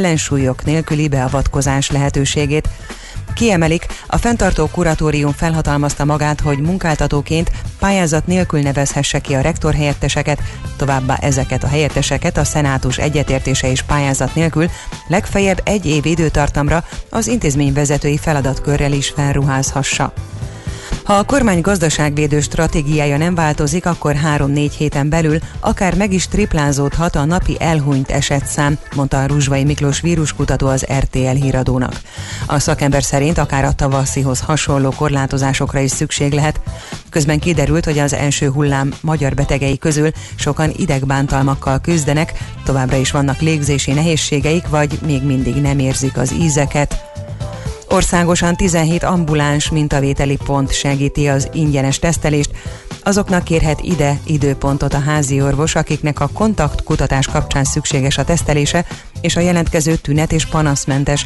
ellensúlyok nélküli beavatkozás lehetőségét. Kiemelik, a fenntartó kuratórium felhatalmazta magát, hogy munkáltatóként pályázat nélkül nevezhesse ki a rektor helyetteseket, továbbá ezeket a helyetteseket a szenátus egyetértése és pályázat nélkül legfeljebb egy év időtartamra az intézmény vezetői feladatkörrel is felruházhassa. Ha a kormány gazdaságvédő stratégiája nem változik, akkor 3-4 héten belül akár meg is triplázódhat a napi elhunyt esetszám, mondta a Ruzsvai Miklós víruskutató az RTL híradónak. A szakember szerint akár a tavaszihoz hasonló korlátozásokra is szükség lehet. Közben kiderült, hogy az első hullám magyar betegei közül sokan idegbántalmakkal küzdenek, továbbra is vannak légzési nehézségeik, vagy még mindig nem érzik az ízeket. Országosan 17 ambuláns mintavételi pont segíti az ingyenes tesztelést. Azoknak kérhet ide időpontot a házi orvos, akiknek a kontaktkutatás kapcsán szükséges a tesztelése, és a jelentkező tünet és panaszmentes.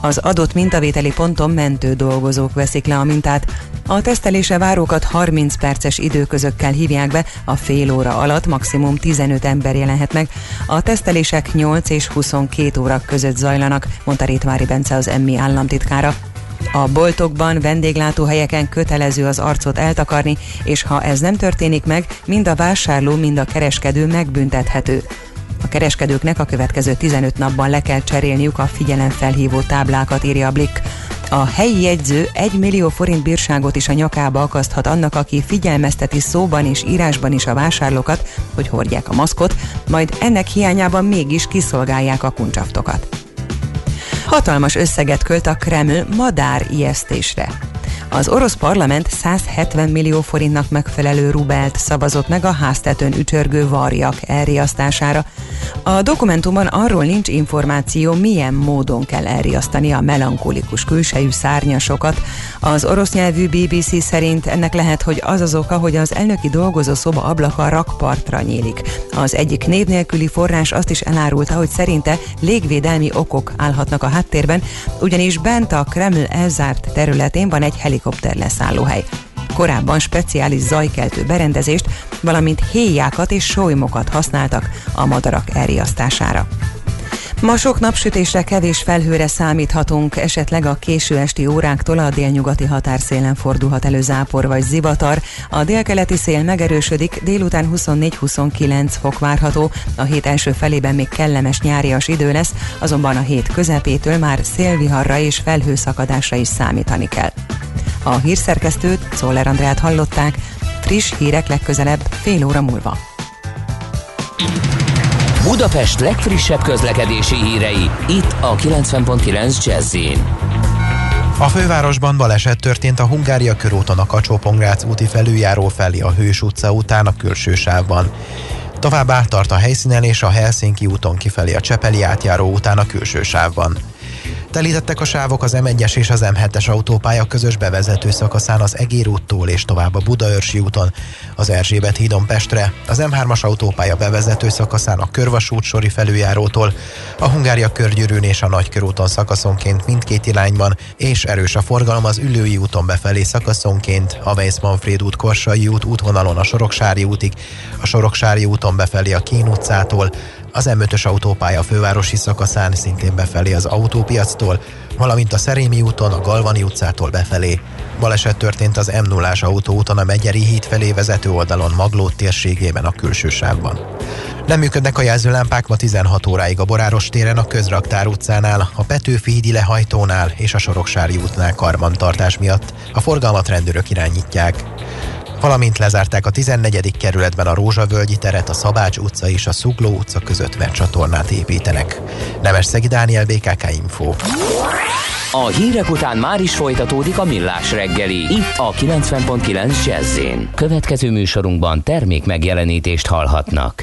Az adott mintavételi ponton mentő dolgozók veszik le a mintát. A tesztelése várókat 30 perces időközökkel hívják be, a fél óra alatt maximum 15 ember jelenhet meg. A tesztelések 8 és 22 óra között zajlanak, mondta Rétvári Bence az emmi államtitkára. A boltokban, vendéglátóhelyeken kötelező az arcot eltakarni, és ha ez nem történik meg, mind a vásárló, mind a kereskedő megbüntethető. Kereskedőknek a következő 15 napban le kell cserélniük a figyelemfelhívó táblákat, írja a Blick. A helyi jegyző 1 millió forint bírságot is a nyakába akaszthat annak, aki figyelmezteti szóban és írásban is a vásárlókat, hogy hordják a maszkot, majd ennek hiányában mégis kiszolgálják a kuncsaftokat. Hatalmas összeget költ a Kreml madár ijesztésre. Az orosz parlament 170 millió forintnak megfelelő rubelt szavazott meg a háztetőn ücsörgő varjak elriasztására. A dokumentumban arról nincs információ, milyen módon kell elriasztani a melankolikus külsejű szárnyasokat. Az orosz nyelvű BBC szerint ennek lehet, hogy az az oka, hogy az elnöki dolgozó szoba ablaka rakpartra nyílik. Az egyik név nélküli forrás azt is elárulta, hogy szerinte légvédelmi okok állhatnak a háttérben, ugyanis bent a Kreml elzárt területén van egy helikopter leszállóhely. Korábban speciális zajkeltő berendezést, valamint héjákat és sólymokat használtak a madarak elriasztására. Ma sok napsütésre, kevés felhőre számíthatunk, esetleg a késő esti óráktól a délnyugati határszélen fordulhat elő zápor vagy zivatar. A délkeleti szél megerősödik, délután 24-29 fok várható, a hét első felében még kellemes nyárias idő lesz, azonban a hét közepétől már szélviharra és felhőszakadásra is számítani kell. A hírszerkesztőt, Szoller Andrát hallották, friss hírek legközelebb fél óra múlva. Budapest legfrissebb közlekedési hírei, itt a 90.9 jazz a fővárosban baleset történt a Hungária körúton a kacsó úti felüljáró felé a Hős utca után a külső sávban. Továbbá tart a helyszínen és a Helsinki úton kifelé a Csepeli átjáró után a külső sávban. Telítettek a sávok az M1-es és az M7-es autópálya közös bevezető szakaszán az Egér úttól és tovább a Budaörsi úton, az Erzsébet hídon Pestre, az M3-as autópálya bevezető szakaszán a Körvasút sori felüljárótól, a Hungária körgyűrűn és a Nagykörúton szakaszonként mindkét irányban, és erős a forgalom az Üllői úton befelé szakaszonként, a Weiss-Manfred út Korsai út útvonalon a Soroksári útig, a Soroksári úton befelé a Kín utcától, az M5-ös autópálya fővárosi szakaszán szintén befelé az autópiactól, valamint a Szerémi úton a Galvani utcától befelé. Baleset történt az m 0 autóúton a Megyeri híd felé vezető oldalon Maglót térségében a külső sávban. Nem működnek a jelzőlámpák ma 16 óráig a Boráros téren, a Közraktár utcánál, a Petőfi hídi lehajtónál és a Soroksári útnál karbantartás miatt. A forgalmat rendőrök irányítják valamint lezárták a 14. kerületben a Rózsavölgyi teret, a Szabács utca és a Szugló utca között, mert csatornát építenek. Nemes Szegi Dániel, BKK Info. A hírek után már is folytatódik a millás reggeli, itt a 90.9 jazz Következő műsorunkban termék megjelenítést hallhatnak.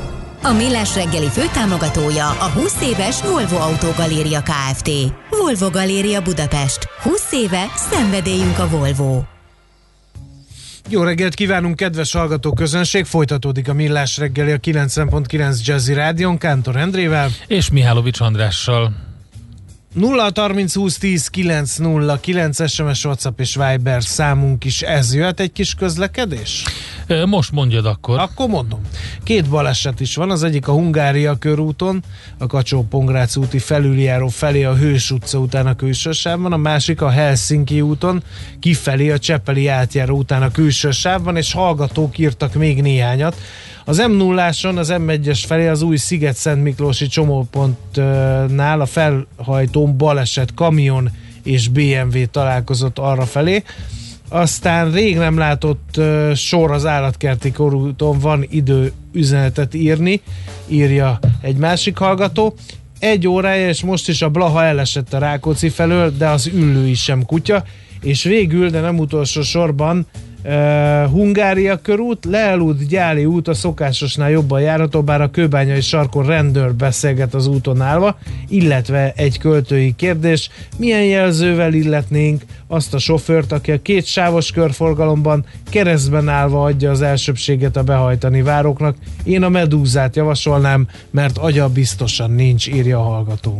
A Millás reggeli főtámogatója a 20 éves Volvo Autogaléria Kft. Volvo Galéria Budapest. 20 éve szenvedélyünk a Volvo. Jó reggelt kívánunk, kedves hallgató közönség! Folytatódik a Millás reggeli a 90.9 Jazzy Rádion, Kántor Endrével. És Mihálovics Andrással. 0 30 20 10 9 0 9 SMS, WhatsApp és Viber számunk is ez jöhet egy kis közlekedés? Most mondjad akkor. Akkor mondom. Két baleset is van, az egyik a Hungária körúton, a kacsó pongrác úti felüljáró felé a Hős utca után a külső sávban, a másik a Helsinki úton, kifelé a Csepeli átjáró után a külső sávban, és hallgatók írtak még néhányat. Az m 0 az M1-es felé az új Sziget-Szent Miklósi csomópontnál a felhajtón baleset kamion és BMW találkozott arra felé. Aztán rég nem látott sor az állatkerti korúton van idő üzenetet írni, írja egy másik hallgató. Egy órája, és most is a Blaha elesett a Rákóczi felől, de az üllő is sem kutya. És végül, de nem utolsó sorban, Uh, Hungária körút, Leelút Gyáli út a szokásosnál jobban járható, bár a kőbányai sarkon rendőr beszélget az úton állva, illetve egy költői kérdés, milyen jelzővel illetnénk azt a sofőrt, aki a két sávos körforgalomban keresztben állva adja az elsőbséget a behajtani vároknak. Én a medúzát javasolnám, mert agya biztosan nincs, írja a hallgató.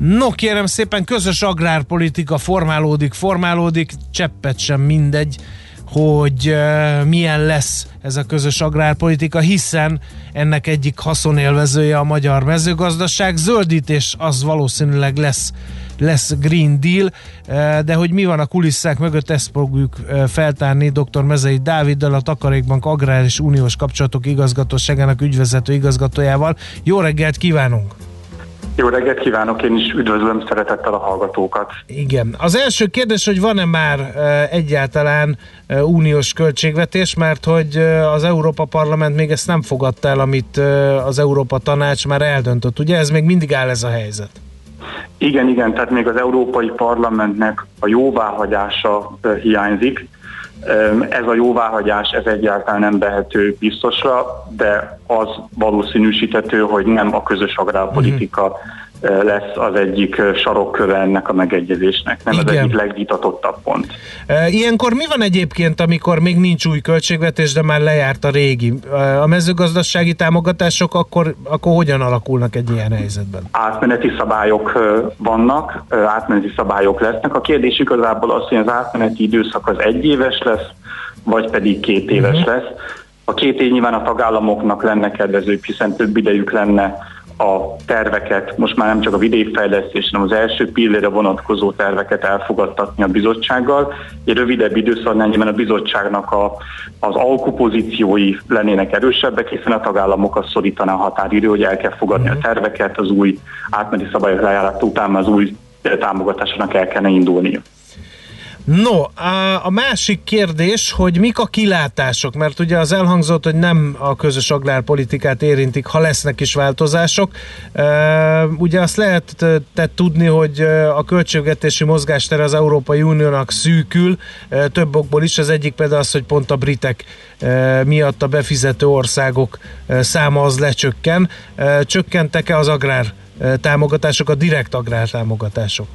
No kérem szépen, közös agrárpolitika formálódik, formálódik, cseppet sem mindegy, hogy milyen lesz ez a közös agrárpolitika, hiszen ennek egyik haszonélvezője a magyar mezőgazdaság. Zöldítés az valószínűleg lesz, lesz Green Deal, de hogy mi van a kulisszák mögött, ezt fogjuk feltárni dr. Mezei Dáviddal, a Takarékbank Agrár és Uniós Kapcsolatok Igazgatóságának ügyvezető igazgatójával. Jó reggelt kívánunk! Jó reggelt kívánok, én is üdvözlöm szeretettel a hallgatókat. Igen. Az első kérdés, hogy van-e már egyáltalán uniós költségvetés, mert hogy az Európa Parlament még ezt nem fogadta el, amit az Európa Tanács már eldöntött. Ugye ez még mindig áll ez a helyzet? Igen, igen, tehát még az Európai Parlamentnek a jóváhagyása hiányzik. Ez a jóváhagyás, ez egyáltalán nem behető biztosra, de az valószínűsíthető, hogy nem a közös agrárpolitika uh-huh lesz az egyik sarokköve ennek a megegyezésnek, nem Igen. az egyik legvitatottabb pont. Ilyenkor mi van egyébként, amikor még nincs új költségvetés, de már lejárt a régi? A mezőgazdasági támogatások akkor, akkor hogyan alakulnak egy ilyen helyzetben? Átmeneti szabályok vannak, átmeneti szabályok lesznek. A kérdés igazából az, hogy az átmeneti időszak az egy éves lesz, vagy pedig két éves uh-huh. lesz. A két év nyilván a tagállamoknak lenne kedvező, hiszen több idejük lenne a terveket, most már nem csak a vidékfejlesztés, hanem az első pillére vonatkozó terveket elfogadtatni a bizottsággal. Egy rövidebb időszaknál nyilván a bizottságnak a, az alkupozíciói lennének erősebbek, hiszen a tagállamokat szorítaná a határidő, hogy el kell fogadni a mhm. terveket, az új átmeneti szabályok lejárat után az új támogatásnak el kellene indulnia. No, a, a másik kérdés, hogy mik a kilátások, mert ugye az elhangzott, hogy nem a közös agrárpolitikát érintik, ha lesznek is változások. Ugye azt lehet te tudni, hogy a költségvetési mozgástere az Európai Uniónak szűkül, több okból is. Az egyik például az, hogy pont a britek miatt a befizető országok száma az lecsökken. Csökkentek-e az agrár támogatások, a direkt agrár támogatások?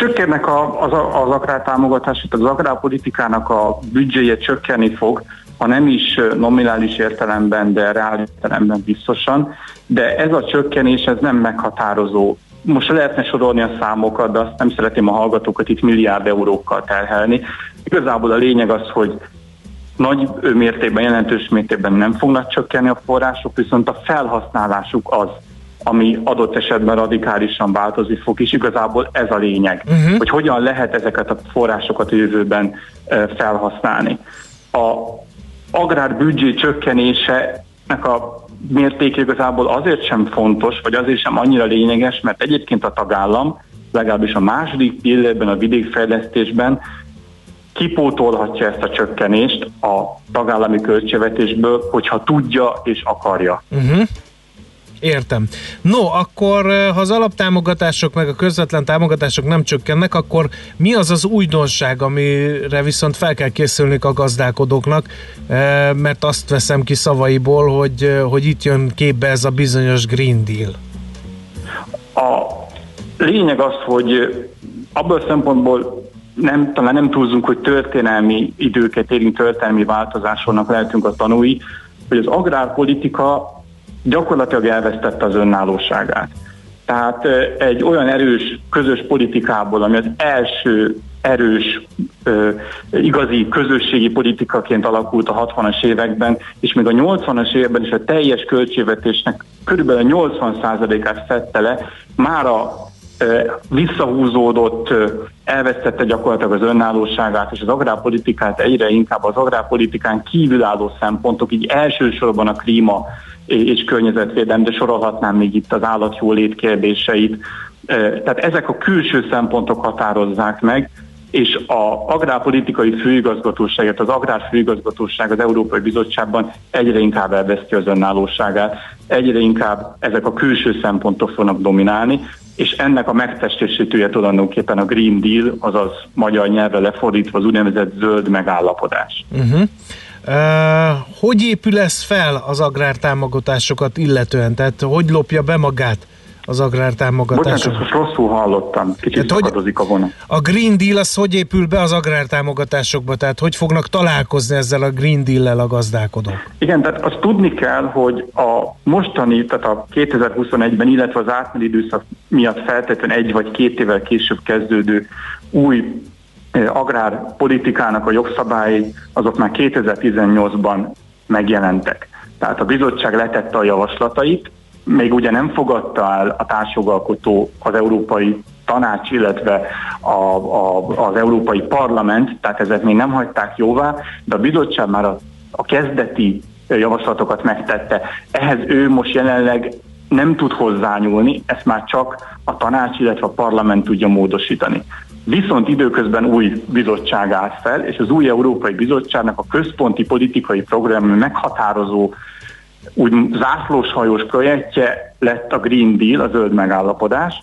Csökkennek a, az, az agrártámogatások, az agrárpolitikának a büdzséje csökkenni fog, ha nem is nominális értelemben, de reál értelemben biztosan, de ez a csökkenés ez nem meghatározó. Most lehetne sorolni a számokat, de azt nem szeretném a hallgatókat itt milliárd eurókkal terhelni. Igazából a lényeg az, hogy nagy mértékben, jelentős mértékben nem fognak csökkenni a források, viszont a felhasználásuk az, ami adott esetben radikálisan változni fog, és igazából ez a lényeg, uh-huh. hogy hogyan lehet ezeket a forrásokat a jövőben felhasználni. A agrárbüdzsé csökkenése a mérték igazából azért sem fontos, vagy azért sem annyira lényeges, mert egyébként a tagállam, legalábbis a második pillérben, a vidékfejlesztésben kipótolhatja ezt a csökkenést a tagállami költségvetésből, hogyha tudja és akarja. Uh-huh. Értem. No, akkor eh, ha az alaptámogatások meg a közvetlen támogatások nem csökkennek, akkor mi az az újdonság, amire viszont fel kell készülni a gazdálkodóknak, eh, mert azt veszem ki szavaiból, hogy, eh, hogy itt jön képbe ez a bizonyos Green Deal. A lényeg az, hogy abból a szempontból nem, talán nem túlzunk, hogy történelmi időket érünk, történelmi változásoknak lehetünk a tanúi, hogy az agrárpolitika gyakorlatilag elvesztette az önállóságát. Tehát egy olyan erős közös politikából, ami az első erős, igazi közösségi politikaként alakult a 60-as években, és még a 80-as években is a teljes költségvetésnek körülbelül 80%-át fette le, már a visszahúzódott, elvesztette gyakorlatilag az önállóságát, és az agrárpolitikát egyre inkább az agrárpolitikán kívülálló szempontok, így elsősorban a klíma és környezetvédelem, de sorolhatnám még itt az állatjólét kérdéseit. Tehát ezek a külső szempontok határozzák meg, és a agrárpolitikai főigazgatóságot, az agrárfőigazgatóság az Európai Bizottságban egyre inkább elveszti az önállóságát, egyre inkább ezek a külső szempontok fognak dominálni, és ennek a megtestesítője tulajdonképpen a Green Deal, azaz magyar nyelvre lefordítva az úgynevezett zöld megállapodás. Uh-huh. Uh, hogy épül ez fel az agrártámogatásokat illetően? Tehát hogy lopja be magát az agrártámogatások? Bocsánat, most rosszul hallottam. Kicsit Tehát, szakadozik a vonat. A Green Deal az hogy épül be az agrártámogatásokba? Tehát hogy fognak találkozni ezzel a Green Deal-lel a gazdálkodók? Igen, tehát azt tudni kell, hogy a mostani, tehát a 2021-ben, illetve az átmeneti időszak miatt feltétlenül egy vagy két évvel később kezdődő új agrárpolitikának a jogszabályai azok már 2018-ban megjelentek. Tehát a bizottság letette a javaslatait, még ugye nem fogadta el a társjogalkotó az Európai Tanács, illetve a, a, az Európai Parlament, tehát ezek még nem hagyták jóvá, de a bizottság már a, a kezdeti javaslatokat megtette. Ehhez ő most jelenleg nem tud hozzányúlni, ezt már csak a tanács, illetve a parlament tudja módosítani. Viszont időközben új bizottság állt fel, és az új Európai Bizottságnak a központi politikai program meghatározó úgy zászlóshajós projektje lett a Green Deal, a zöld megállapodás,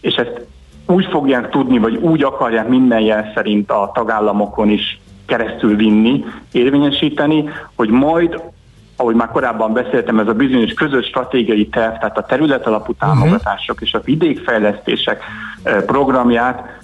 és ezt úgy fogják tudni, vagy úgy akarják minden jel szerint a tagállamokon is keresztül vinni, érvényesíteni, hogy majd ahogy már korábban beszéltem, ez a bizonyos közös stratégiai terv, tehát a területalapú mhm. támogatások uh-huh. és a vidékfejlesztések programját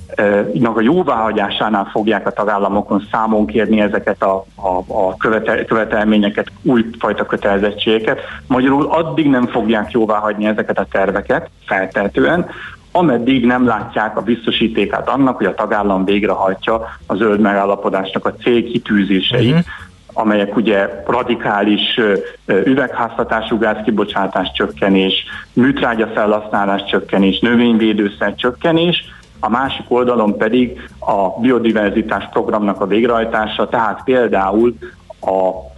a jóváhagyásánál fogják a tagállamokon számon kérni ezeket a, a, a követel, követelményeket, újfajta kötelezettségeket. Magyarul addig nem fogják jóváhagyni ezeket a terveket, feltehetően, ameddig nem látják a biztosítékát annak, hogy a tagállam végrehajtja a zöld megállapodásnak a célkitűzéseit, uh-huh amelyek ugye radikális üvegházhatású gázkibocsátás csökkenés, műtrágya felhasználás csökkenés, növényvédőszer csökkenés, a másik oldalon pedig a biodiverzitás programnak a végrehajtása, tehát például a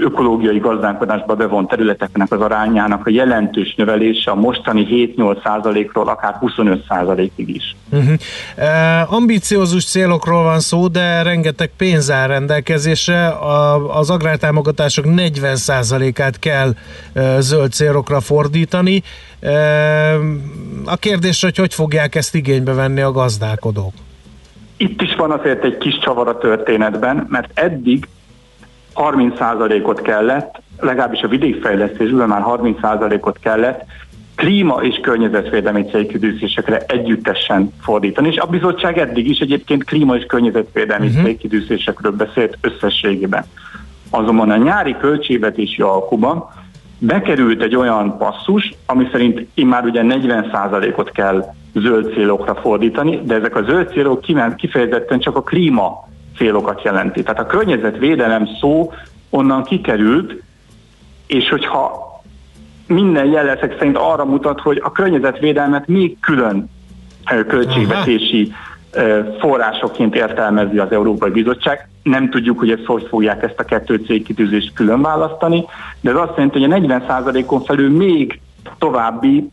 ökológiai gazdálkodásba bevont területeknek az arányának a jelentős növelése a mostani 7-8 százalékról akár 25 százalékig is. Uh-huh. E, ambiciózus célokról van szó, de rengeteg pénz áll rendelkezésre. A, az agrártámogatások 40 százalékát kell e, zöld célokra fordítani. E, a kérdés, hogy hogy fogják ezt igénybe venni a gazdálkodók? Itt is van azért egy kis csavar a történetben, mert eddig 30%-ot kellett, legalábbis a vidékfejlesztésben már 30%-ot kellett klíma és környezetvédelmi célkidűzésekre együttesen fordítani, és a bizottság eddig is egyébként klíma és környezetvédelmi uh-huh. célkidűzésekről beszélt összességében. Azonban a nyári költségvetési alkuban bekerült egy olyan passzus, ami szerint immár ugye 40%-ot kell zöld célokra fordítani, de ezek a zöld célok kifejezetten csak a klíma célokat jelenti. Tehát a környezetvédelem szó onnan kikerült, és hogyha minden jeleszek szerint arra mutat, hogy a környezetvédelmet még külön költségvetési forrásokként értelmezi az Európai Bizottság. Nem tudjuk, hogy ezt hogy fogják ezt a kettő cégkitűzést külön választani, de ez azt jelenti, hogy a 40%-on felül még további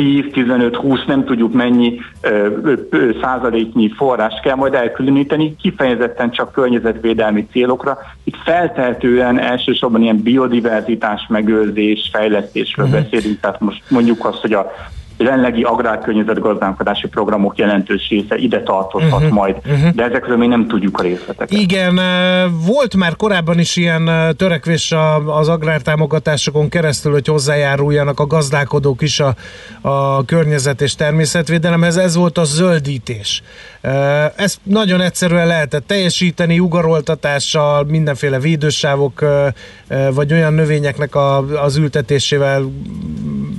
10-15-20, nem tudjuk mennyi ö, ö, százaléknyi forrás kell majd elkülöníteni, kifejezetten csak környezetvédelmi célokra. Itt feltehetően elsősorban ilyen biodiverzitás megőrzés, fejlesztésről uh-huh. beszélünk, tehát most mondjuk azt, hogy a jelenlegi agrárkörnyezetgazdálkodási programok jelentős része ide tartozhat uh-huh, majd, uh-huh. de ezekről még nem tudjuk a részleteket. Igen, volt már korábban is ilyen törekvés az agrártámogatásokon keresztül, hogy hozzájáruljanak a gazdálkodók is a, a környezet és természetvédelemhez, ez volt a zöldítés. Ezt nagyon egyszerűen lehetett teljesíteni, ugaroltatással, mindenféle védősávok, vagy olyan növényeknek az ültetésével,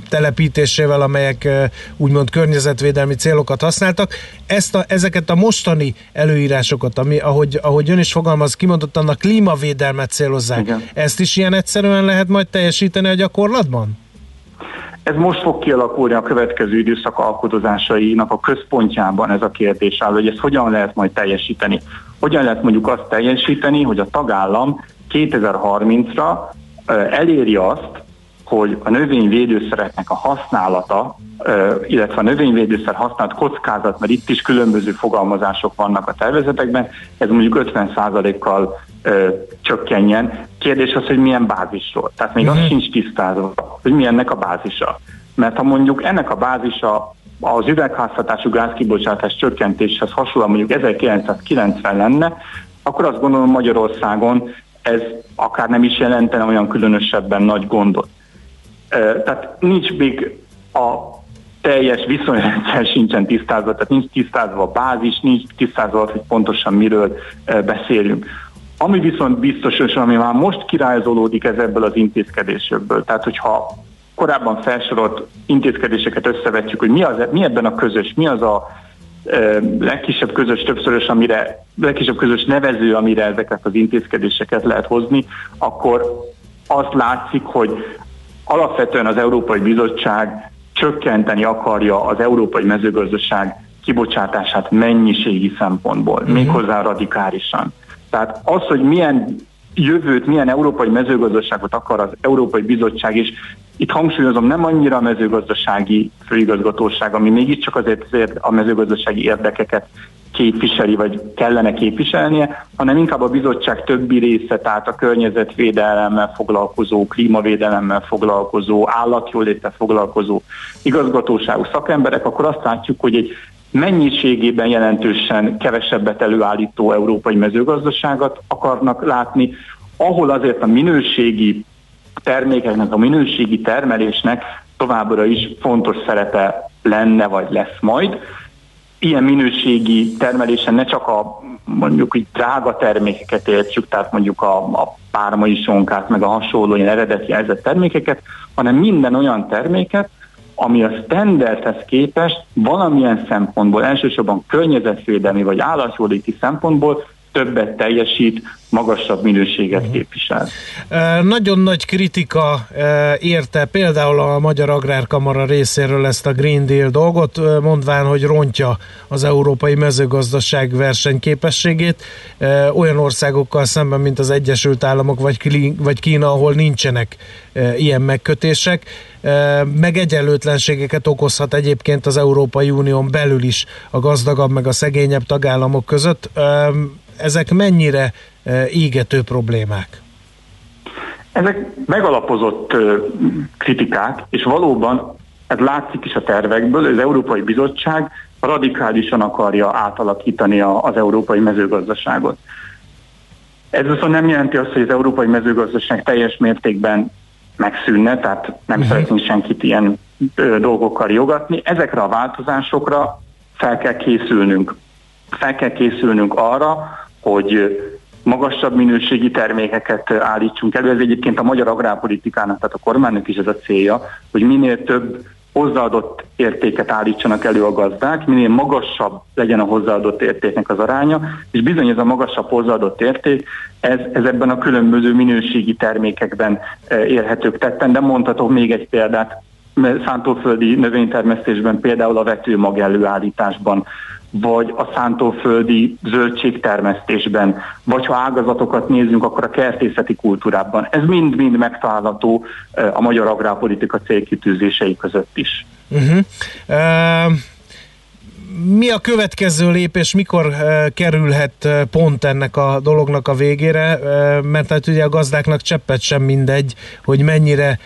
telepítésével, amelyek úgymond környezetvédelmi célokat használtak. Ezt a, ezeket a mostani előírásokat, ami, ahogy, ahogy ön is fogalmaz, kimondottan a klímavédelmet célozzák, Igen. ezt is ilyen egyszerűen lehet majd teljesíteni a gyakorlatban? Ez most fog kialakulni a következő időszak alkotozásainak a központjában ez a kérdés áll, hogy ezt hogyan lehet majd teljesíteni. Hogyan lehet mondjuk azt teljesíteni, hogy a tagállam 2030-ra eléri azt, hogy a növényvédőszereknek a használata, illetve a növényvédőszer használat kockázat, mert itt is különböző fogalmazások vannak a tervezetekben, ez mondjuk 50%-kal csökkenjen. Kérdés az, hogy milyen bázisról. Tehát még uh-huh. az mhm. sincs tisztázva, hogy milyennek a bázisa. Mert ha mondjuk ennek a bázisa az üvegházhatású gázkibocsátás csökkentéshez hasonlóan mondjuk 1990 lenne, akkor azt gondolom Magyarországon ez akár nem is jelentene olyan különösebben nagy gondot. Tehát nincs még a teljes viszonyrendszer sincsen tisztázva, tehát nincs tisztázva a bázis, nincs tisztázva hogy pontosan miről beszélünk. Ami viszont biztos, és ami már most kirajzolódik ez ebből az intézkedésből, tehát hogyha korábban felsorolt intézkedéseket összevetjük, hogy mi, az, mi ebben a közös, mi az a e, legkisebb közös többszörös, amire, legkisebb közös nevező, amire ezeket az intézkedéseket lehet hozni, akkor azt látszik, hogy alapvetően az Európai Bizottság csökkenteni akarja az európai mezőgazdaság kibocsátását mennyiségi szempontból, uh-huh. méghozzá radikálisan. Tehát az, hogy milyen jövőt, milyen európai mezőgazdaságot akar az Európai Bizottság, és itt hangsúlyozom, nem annyira a mezőgazdasági főigazgatóság, ami mégiscsak azért a mezőgazdasági érdekeket képviseli, vagy kellene képviselnie, hanem inkább a bizottság többi része, tehát a környezetvédelemmel foglalkozó, klímavédelemmel foglalkozó, állatjóléttel foglalkozó igazgatóságú szakemberek, akkor azt látjuk, hogy egy mennyiségében jelentősen kevesebbet előállító európai mezőgazdaságot akarnak látni, ahol azért a minőségi termékeknek, a minőségi termelésnek továbbra is fontos szerepe lenne, vagy lesz majd. Ilyen minőségi termelésen ne csak a mondjuk így drága termékeket értsük, tehát mondjuk a, a pármai sonkát, meg a hasonló ilyen eredeti jelzett termékeket, hanem minden olyan terméket, ami a standardhez képest valamilyen szempontból, elsősorban környezetvédelmi vagy állatjóléti szempontból többet teljesít, magasabb minőséget képvisel. Nagyon nagy kritika érte például a Magyar Agrárkamara részéről ezt a Green Deal dolgot, mondván, hogy rontja az európai mezőgazdaság versenyképességét olyan országokkal szemben, mint az Egyesült Államok vagy Kína, ahol nincsenek ilyen megkötések, meg egyenlőtlenségeket okozhat egyébként az Európai Unión belül is a gazdagabb meg a szegényebb tagállamok között ezek mennyire e, égető problémák? Ezek megalapozott kritikák, és valóban ez látszik is a tervekből, az Európai Bizottság radikálisan akarja átalakítani az európai mezőgazdaságot. Ez viszont nem jelenti azt, hogy az európai mezőgazdaság teljes mértékben megszűnne, tehát nem uh-huh. szeretnénk senkit ilyen dolgokkal jogatni. Ezekre a változásokra fel kell készülnünk. Fel kell készülnünk arra, hogy magasabb minőségi termékeket állítsunk elő. Ez egyébként a magyar agrárpolitikának, tehát a kormánynak is ez a célja, hogy minél több hozzáadott értéket állítsanak elő a gazdák, minél magasabb legyen a hozzáadott értéknek az aránya, és bizony ez a magasabb hozzáadott érték, ez, ez ebben a különböző minőségi termékekben eh, érhetők tetten, de mondhatok még egy példát, szántóföldi növénytermesztésben, például a vetőmag előállításban, vagy a szántóföldi zöldségtermesztésben, vagy ha ágazatokat nézzünk, akkor a kertészeti kultúrában. Ez mind-mind megtalálható a magyar agrárpolitika célkitűzései között is. Uh-huh. Uh mi a következő lépés, mikor uh, kerülhet uh, pont ennek a dolognak a végére, uh, mert hát ugye a gazdáknak cseppet sem mindegy, hogy mennyire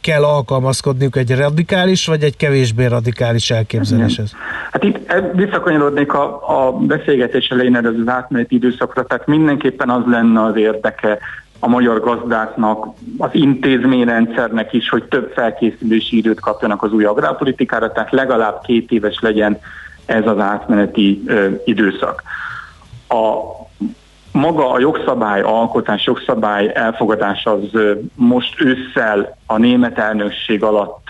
kell alkalmazkodniuk egy radikális vagy egy kevésbé radikális elképzeléshez. Hát itt visszakanyarodnék a, a beszélgetés elején az átmeneti időszakra, tehát mindenképpen az lenne az érdeke a magyar gazdáknak, az intézményrendszernek is, hogy több felkészülési időt kapjanak az új agrárpolitikára, tehát legalább két éves legyen ez az átmeneti ö, időszak. A maga a jogszabály, alkotás jogszabály elfogadás az most ősszel a német elnökség alatt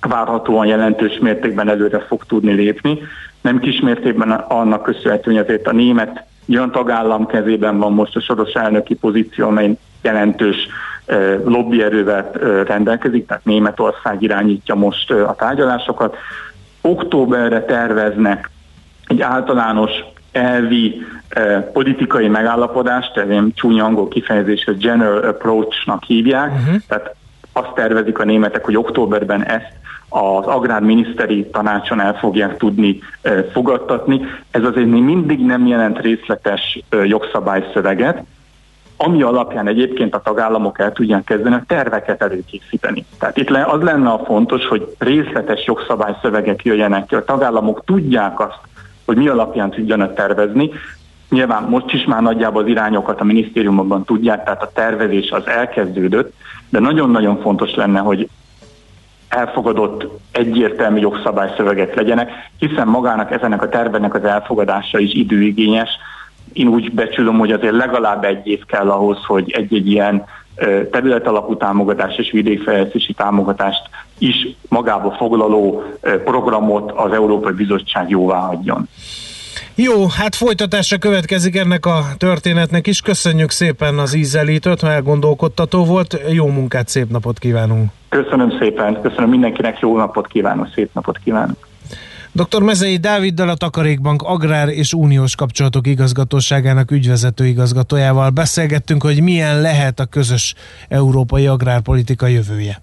várhatóan jelentős mértékben előre fog tudni lépni. Nem kis mértékben annak köszönhető, hogy azért a német olyan tagállam kezében van most a soros elnöki pozíció, amely jelentős lobbyerővel rendelkezik, tehát Németország irányítja most a tárgyalásokat. Októberre terveznek egy általános elvi eh, politikai megállapodást, ez ilyen csúnya angol kifejezés, a general approach-nak hívják, uh-huh. tehát azt tervezik a németek, hogy októberben ezt az agrárminiszteri tanácson el fogják tudni fogadtatni. Ez azért még mindig nem jelent részletes jogszabályszöveget, ami alapján egyébként a tagállamok el tudják kezdeni a terveket előkészíteni. Tehát itt az lenne a fontos, hogy részletes jogszabályszövegek jöjjenek ki. A tagállamok tudják azt, hogy mi alapján tudjanak tervezni. Nyilván most is már nagyjából az irányokat a minisztériumokban tudják, tehát a tervezés az elkezdődött, de nagyon-nagyon fontos lenne, hogy elfogadott egyértelmű jogszabályszövegek legyenek, hiszen magának ezenek a tervenek az elfogadása is időigényes. Én úgy becsülöm, hogy azért legalább egy év kell ahhoz, hogy egy-egy ilyen területalapú támogatás és vidékfejlesztési támogatást is magába foglaló programot az Európai Bizottság jóvá adjon. Jó, hát folytatásra következik ennek a történetnek is. Köszönjük szépen az ízelítőt, mert elgondolkodtató volt. Jó munkát, szép napot kívánunk! Köszönöm szépen, köszönöm mindenkinek, jó napot kívánok, szép napot kívánok! Dr. Mezei Dáviddal a Takarékbank Agrár és Uniós Kapcsolatok Igazgatóságának ügyvezető igazgatójával beszélgettünk, hogy milyen lehet a közös európai agrárpolitika jövője.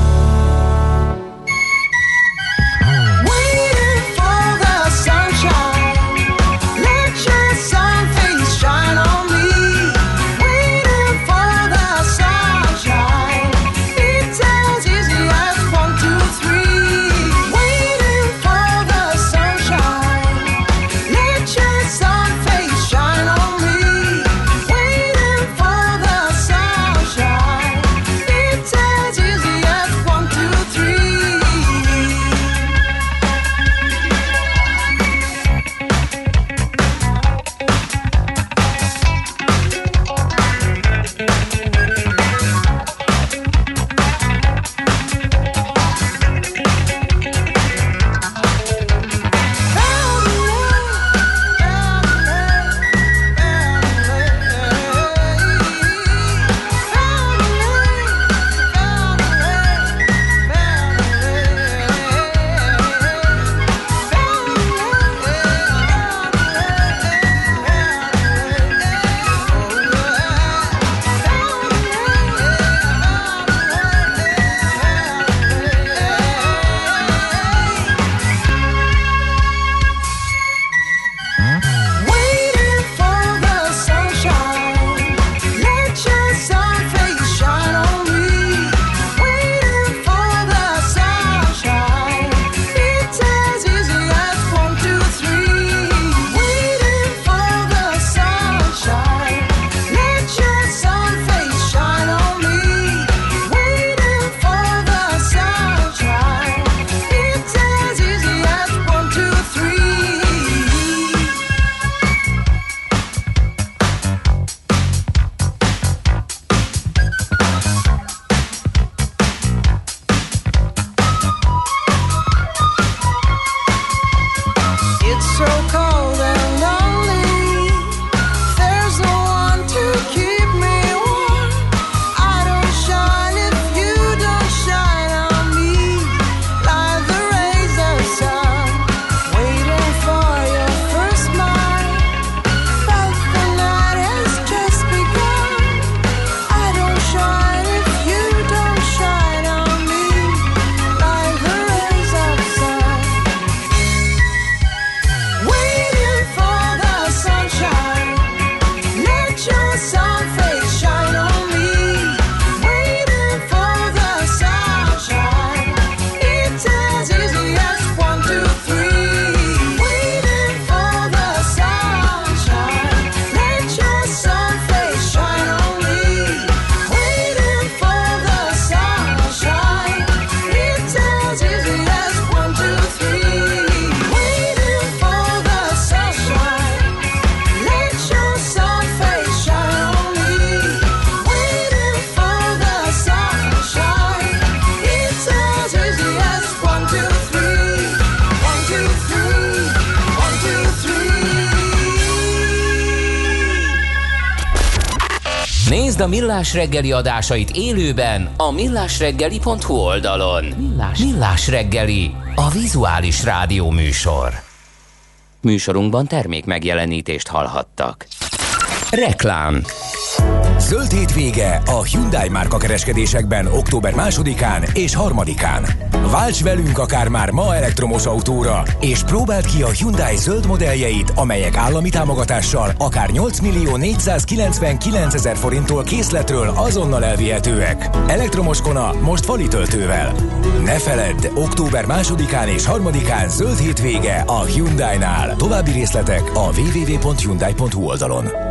Nézd a Millás reggeli adásait élőben a millásreggeli.hu oldalon. Millás, Millás reggeli, a vizuális rádió műsor. Műsorunkban termék megjelenítést hallhattak. Reklám Zöld hétvége a Hyundai márka kereskedésekben október 2-án és 3-án. Válts velünk akár már ma elektromos autóra, és próbáld ki a Hyundai zöld modelljeit, amelyek állami támogatással akár 8 millió 499 ezer forinttól készletről azonnal elvihetőek. Elektromos kona most fali töltővel. Ne feledd, október 2-án és 3-án zöld hétvége a Hyundai-nál. További részletek a www.hyundai.hu oldalon.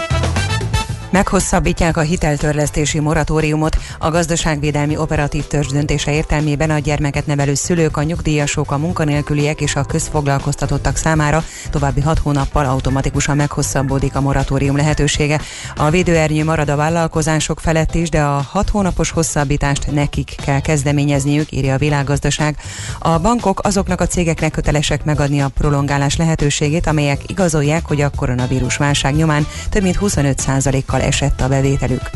Meghosszabbítják a hiteltörlesztési moratóriumot. A gazdaságvédelmi operatív törzs döntése értelmében a gyermeket nevelő szülők, a nyugdíjasok, a munkanélküliek és a közfoglalkoztatottak számára további hat hónappal automatikusan meghosszabbodik a moratórium lehetősége. A védőernyő marad a vállalkozások felett is, de a hat hónapos hosszabbítást nekik kell kezdeményezniük, írja a világgazdaság. A bankok azoknak a cégeknek kötelesek megadni a prolongálás lehetőségét, amelyek igazolják, hogy a koronavírus válság nyomán több mint 25%-kal esetben esett a bevételük.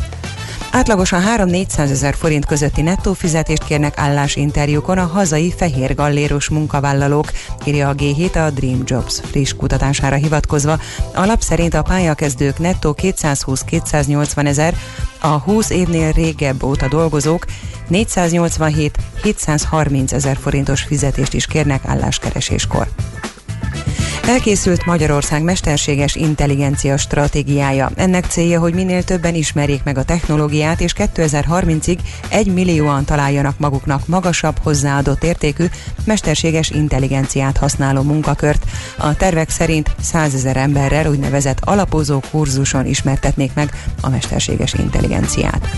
Átlagosan 3-400 ezer forint közötti nettó fizetést kérnek állásinterjúkon a hazai fehér galléros munkavállalók, írja a G7 a Dream Jobs friss kutatására hivatkozva. alap szerint a pályakezdők nettó 220-280 ezer, a 20 évnél régebb óta dolgozók 487-730 ezer forintos fizetést is kérnek álláskereséskor. Elkészült Magyarország mesterséges intelligencia stratégiája. Ennek célja, hogy minél többen ismerjék meg a technológiát, és 2030-ig egy millióan találjanak maguknak magasabb hozzáadott értékű mesterséges intelligenciát használó munkakört. A tervek szerint 100 ezer emberrel úgynevezett alapozó kurzuson ismertetnék meg a mesterséges intelligenciát.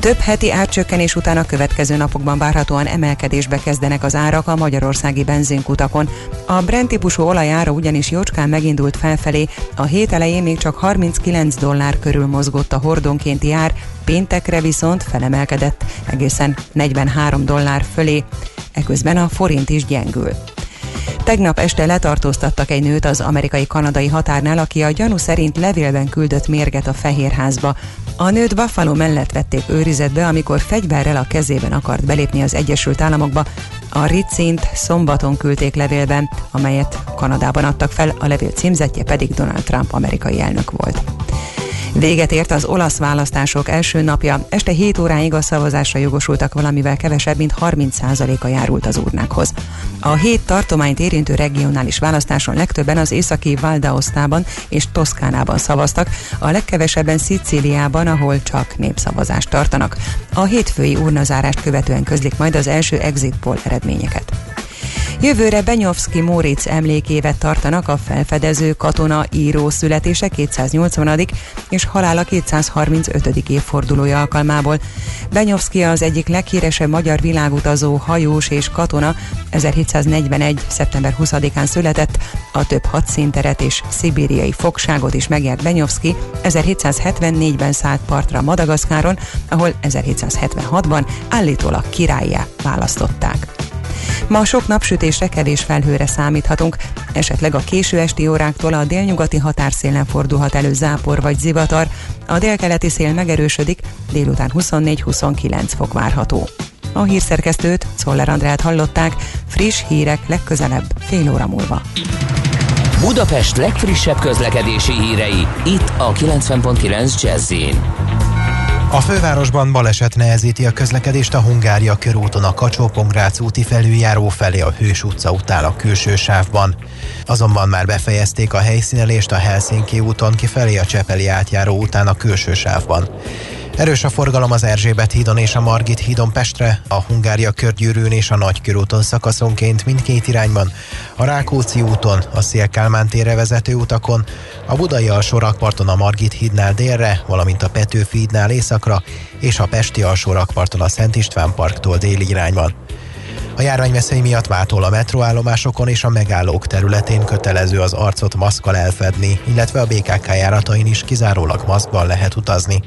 Több heti árcsökkenés után a következő napokban várhatóan emelkedésbe kezdenek az árak a magyarországi benzinkutakon. A Brent típusú olajára ugyanis jócskán megindult felfelé, a hét elején még csak 39 dollár körül mozgott a hordonkénti ár, péntekre viszont felemelkedett egészen 43 dollár fölé. Eközben a forint is gyengül. Tegnap este letartóztattak egy nőt az amerikai-kanadai határnál, aki a gyanú szerint levélben küldött mérget a Fehérházba. A nőt Buffalo mellett vették őrizetbe, amikor fegyverrel a kezében akart belépni az Egyesült Államokba. A Ricint szombaton küldték levélben, amelyet Kanadában adtak fel, a levél címzetje pedig Donald Trump amerikai elnök volt. Véget ért az olasz választások első napja. Este 7 óráig a szavazásra jogosultak valamivel kevesebb, mint 30%-a járult az urnákhoz. A hét tartományt érintő regionális választáson legtöbben az északi Valdaosztában és Toszkánában szavaztak, a legkevesebben Szicíliában, ahol csak népszavazást tartanak. A hétfői urnazárást követően közlik majd az első exit poll eredményeket. Jövőre Benyovszki Móricz emlékévet tartanak a felfedező katona író születése 280. és halála 235. évfordulója alkalmából. Benyovszki az egyik leghíresebb magyar világutazó, hajós és katona 1741. szeptember 20-án született, a több hadszínteret és szibériai fogságot is megjárt Benyovszki, 1774-ben szállt partra Madagaszkáron, ahol 1776-ban állítólag királyjá választották. Ma sok napsütésre, kevés felhőre számíthatunk, esetleg a késő esti óráktól a délnyugati határszélen fordulhat elő zápor vagy zivatar, a délkeleti szél megerősödik, délután 24-29 fok várható. A hírszerkesztőt, Czoller Andrát hallották, friss hírek legközelebb fél óra múlva. Budapest legfrissebb közlekedési hírei, itt a 90.9 jazz a fővárosban baleset nehezíti a közlekedést a Hungária körúton a kacsó úti felüljáró felé a Hős utca után a külső sávban. Azonban már befejezték a helyszínelést a Helsinki úton kifelé a Csepeli átjáró után a külső sávban. Erős a forgalom az Erzsébet hídon és a Margit hídon Pestre, a Hungária körgyűrűn és a Nagykörúton szakaszonként mindkét irányban, a Rákóczi úton, a Szélkálmán térre vezető utakon, a Budai alsórakparton a Margit hídnál délre, valamint a Petőfi hídnál északra, és a Pesti alsórakparton a Szent István parktól déli irányban. A járványveszély miatt mától a metroállomásokon és a megállók területén kötelező az arcot maszkkal elfedni, illetve a BKK járatain is kizárólag maszkban lehet utazni.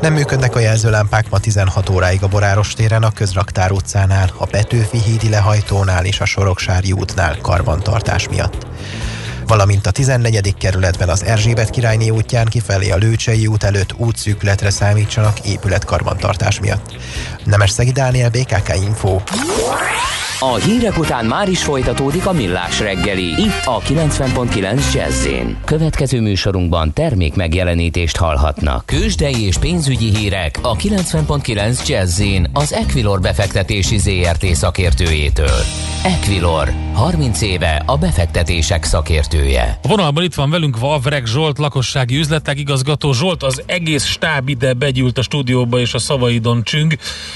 Nem működnek a jelzőlámpák ma 16 óráig a Boráros téren, a Közraktár utcánál, a Petőfi hídi lehajtónál és a Soroksári útnál karbantartás miatt valamint a 14. kerületben az Erzsébet királyné útján kifelé a Lőcsei út előtt útszűkületre számítsanak épületkarbantartás miatt. Nemes Szegi Dániel, BKK Info. A hírek után már is folytatódik a millás reggeli, itt a 90.9 jazz Következő műsorunkban termék megjelenítést hallhatnak. Kősdei és pénzügyi hírek a 90.9 jazz az Equilor befektetési ZRT szakértőjétől. Equilor, 30 éve a befektetések szakértője. A vonalban itt van velünk Vavreg Zsolt, lakossági üzletek igazgató. Zsolt, az egész stáb ide begyűlt a stúdióba és a szavaidon csüng.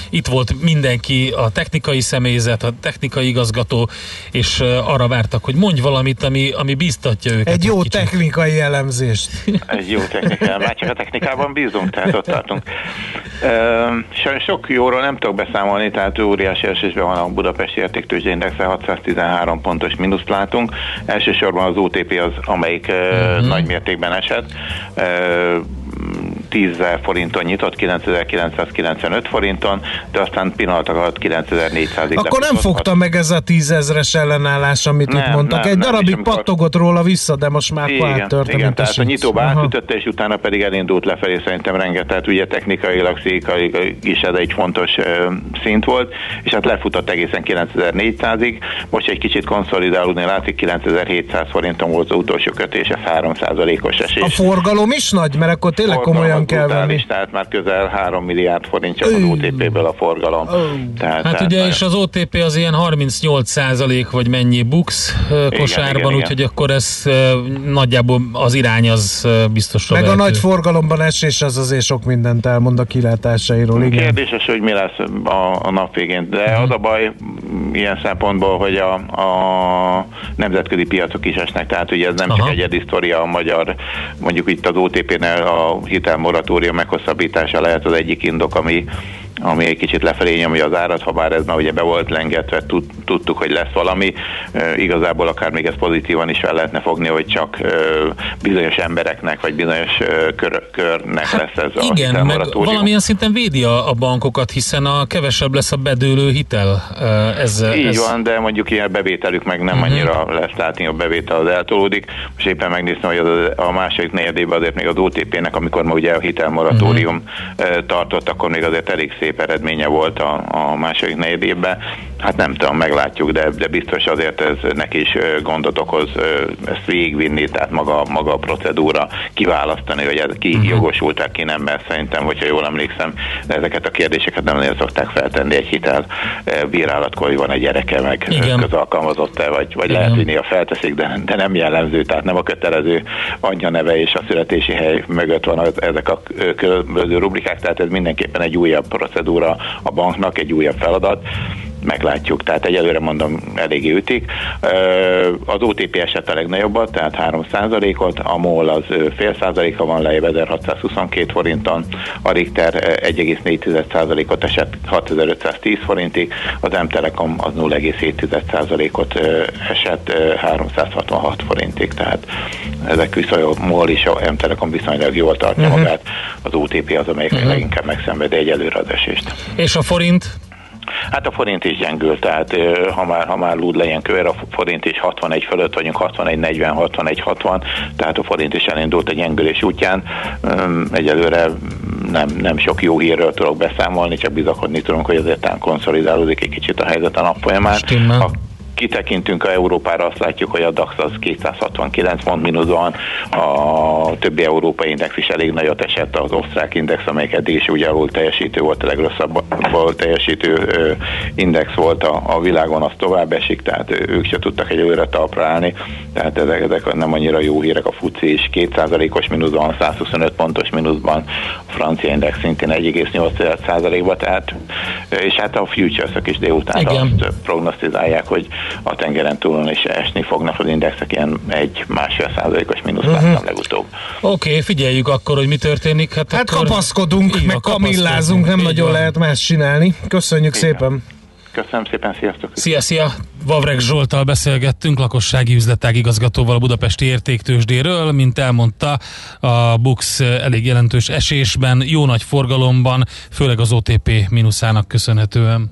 Itt volt mindenki, a technikai személyzet, a technikai igazgató, és arra vártak, hogy mondj valamit, ami, ami biztatja őket. Egy jó egy technikai elemzést. Egy jó technikában, már csak a technikában bízunk, tehát ott tartunk. Sok jóról nem tudok beszámolni, tehát óriási esésben van a Budapesti értéktőzsde indexe, 613 pontos mínuszt látunk. Elsősorban az OTP az, amelyik uh-huh. nagy mértékben esett. 10 forinton nyitott, 9995 forinton, de aztán pillanatok alatt 9400 Akkor nem fogta meg ez a 10 ezres ellenállás, amit nem, itt mondtak. Nem, Egy nem, darabig pattogott róla vissza, de most már igen, áttört. Igen, tehát a nyitóba átütötte, és utána pedig elindult lefelé szerintem rengeteg, ugye technikailag, székailag is ez egy fontos uh, szint volt, és hát lefutott egészen 9400-ig, most egy kicsit konszolidálódni látszik, 9700 forinton volt az utolsó kötés, 3%-os esés. A forgalom is nagy, mert akkor tényleg komolyan komolyan kell venni. Tehát már közel 3 milliárd forint csak az OTP-ből a forgalom. Tehát, hát ugye, és az OTP az ilyen 38 százalék, vagy mennyi bux kosárban, úgyhogy akkor ez nagyjából az irány az biztos Meg a nagy forgalomban esés az azért sok mindent elmond a kilátásairól. Igen. Kérdéses, hogy mi lesz a, a nap végén. De uh-huh. az a baj ilyen szempontból, hogy a, a nemzetközi piacok is esnek, tehát ugye ez nem Aha. csak egyedi sztoria a magyar, mondjuk itt az OTP-nél a hitel moratórium meghosszabbítása lehet az egyik indok, ami ami egy kicsit lefelé nyomja az árat, ha bár ez már ugye be volt lengetve, tudtuk, hogy lesz valami. Igazából akár még ez pozitívan is fel lehetne fogni, hogy csak bizonyos embereknek, vagy bizonyos kör, körnek lesz ez a Igen, meg valamilyen szinten védi a, a bankokat, hiszen a kevesebb lesz a bedőlő hitel. Ez, Így ez... van, de mondjuk ilyen bevételük meg nem uh-huh. annyira lesz látni, a bevétel az eltolódik. Most éppen megnéztem, hogy az, a második negyedében azért még az OTP-nek, amikor ma ugye a hitelmoratórium uh-huh. tartott, akkor még azért elég szép eredménye volt a, a második negyedében. Hát nem tudom, meglátjuk, de, de biztos azért ez neki is gondot okoz ezt végigvinni, tehát maga, maga a procedúra kiválasztani, hogy ez ki uh-huh. jogosult, ki nem, mert szerintem, hogyha jól emlékszem, de ezeket a kérdéseket nem nagyon szokták feltenni egy hitel bírálatkor, hogy van egy gyereke, meg közalkalmazott-e, vagy, vagy lehet, hogy néha felteszik, de, de nem jellemző, tehát nem a kötelező anyja neve és a születési hely mögött van az, ezek a különböző rubrikák, tehát ez mindenképpen egy újabb procedúra a banknak, egy újabb feladat, meglátjuk, tehát egyelőre mondom eléggé ütik. Az OTP eset a legnagyobbat, tehát 3%-ot, a MOL az fél százaléka van lejjebb 1622 forinton, a Richter 1,4%-ot esett 6510 forintig, az M-Telekom az 0,7%-ot esett 366 forintig, tehát ezek viszonylag MOL is, a M-Telekom viszonylag jól tartja uh-huh. magát, az OTP az, amelyik uh-huh. leginkább megszenvedi egyelőre az esést. És a forint? Hát a forint is gyengül, tehát ha már, ha már lúd legyen kövér, a forint is 61 fölött vagyunk, 61, 40, 61, 60, tehát a forint is elindult a gyengülés útján. Egyelőre nem, nem sok jó hírről tudok beszámolni, csak bizakodni tudunk, hogy azért konszolidálódik egy kicsit a helyzet a nap folyamán. A kitekintünk a Európára, azt látjuk, hogy a DAX az 269 pont mínuszban, a többi európai index is elég nagyot esett, az osztrák index, amelyik eddig is ugye alul teljesítő volt, a legrosszabb teljesítő index volt a, a világon, az tovább esik, tehát ők se tudtak egy előre talpra állni, tehát ezek, ezek nem annyira jó hírek, a FUCI is 2%-os mínuszban, 125 pontos mínuszban, a francia index szintén 1,8%-ban, tehát és hát a futures is délután azt prognosztizálják, hogy a tengeren túlon is esni fognak az indexek, ilyen egy másfél százalékos mínusz uh-huh. láttam legutóbb. Oké, okay, figyeljük akkor, hogy mi történik. Hát, hát akkor... kapaszkodunk, így meg kamillázunk, nem így nagyon van. lehet más csinálni. Köszönjük Igen. szépen! Köszönöm szépen, sziasztok! Szia, szia! Vavreg Zsoltal beszélgettünk, lakossági üzletág igazgatóval a Budapesti értéktősdéről. Mint elmondta, a Bux elég jelentős esésben, jó nagy forgalomban, főleg az OTP mínuszának köszönhetően.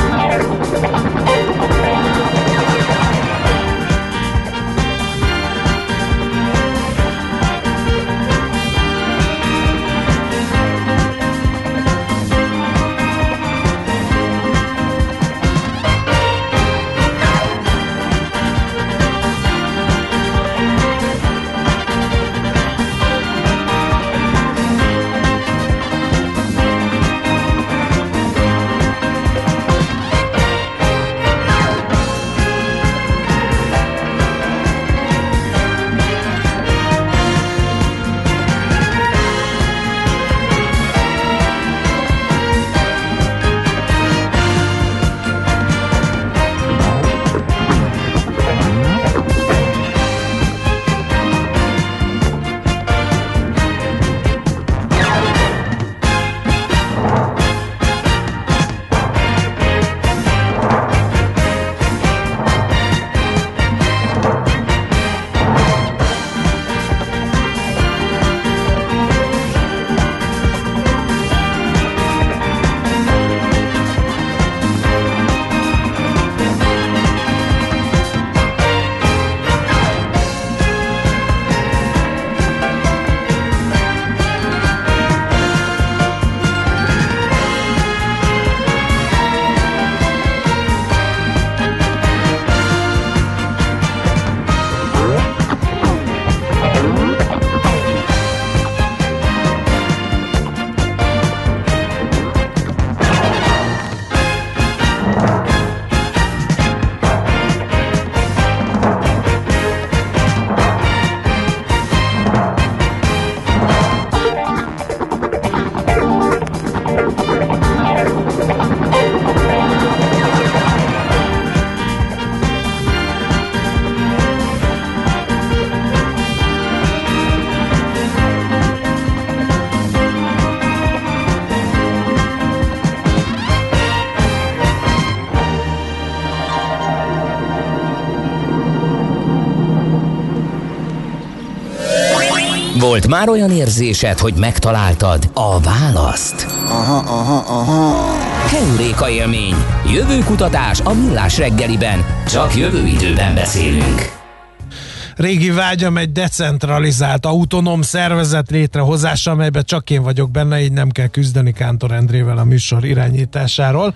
Volt már olyan érzésed, hogy megtaláltad a választ? Aha, aha, aha. Heuréka élmény. Jövő kutatás a millás reggeliben. Csak jövő időben beszélünk. Régi vágyam egy decentralizált, autonóm szervezet létrehozása, amelyben csak én vagyok benne, így nem kell küzdeni Kántor Endrével a műsor irányításáról.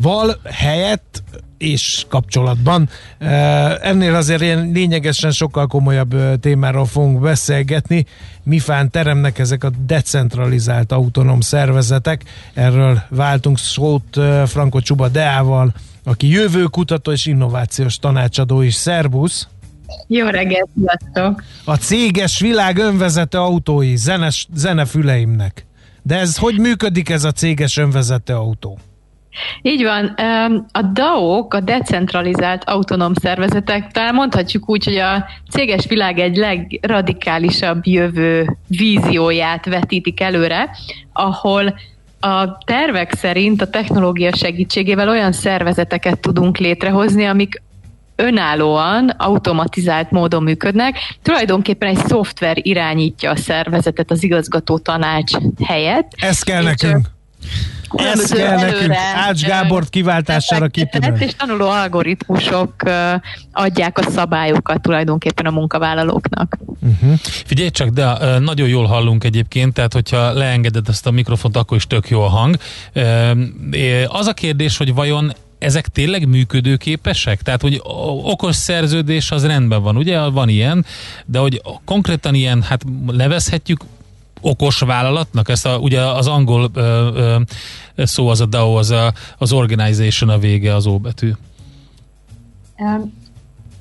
Val helyett és kapcsolatban. Ennél azért ilyen lényegesen sokkal komolyabb témáról fogunk beszélgetni. Mifán teremnek ezek a decentralizált autonóm szervezetek. Erről váltunk szót Franco Csuba Deával, aki jövőkutató és innovációs tanácsadó is. Szerbusz! Jó reggelt, sziasztok! A céges világ önvezető autói, zenes, zenefüleimnek. De ez hogy működik ez a céges önvezető autó? Így van. A DAO-k, a decentralizált autonóm szervezetek, talán mondhatjuk úgy, hogy a céges világ egy legradikálisabb jövő vízióját vetítik előre, ahol a tervek szerint a technológia segítségével olyan szervezeteket tudunk létrehozni, amik önállóan, automatizált módon működnek. Tulajdonképpen egy szoftver irányítja a szervezetet az igazgató tanács helyett. Ez kell nekünk. Ez kell nekünk. Ács Gábort kiváltására kitűnő. És tanuló algoritmusok adják a szabályokat tulajdonképpen a munkavállalóknak. Uh-huh. Figyelj csak, de nagyon jól hallunk egyébként, tehát hogyha leengeded ezt a mikrofont, akkor is tök jó a hang. Az a kérdés, hogy vajon ezek tényleg működőképesek? Tehát, hogy okos szerződés az rendben van, ugye? Van ilyen, de hogy konkrétan ilyen, hát nevezhetjük okos vállalatnak? Ezt a, ugye az angol ö, ö, szó az a DAO, az a, az organization a vége, az. Um,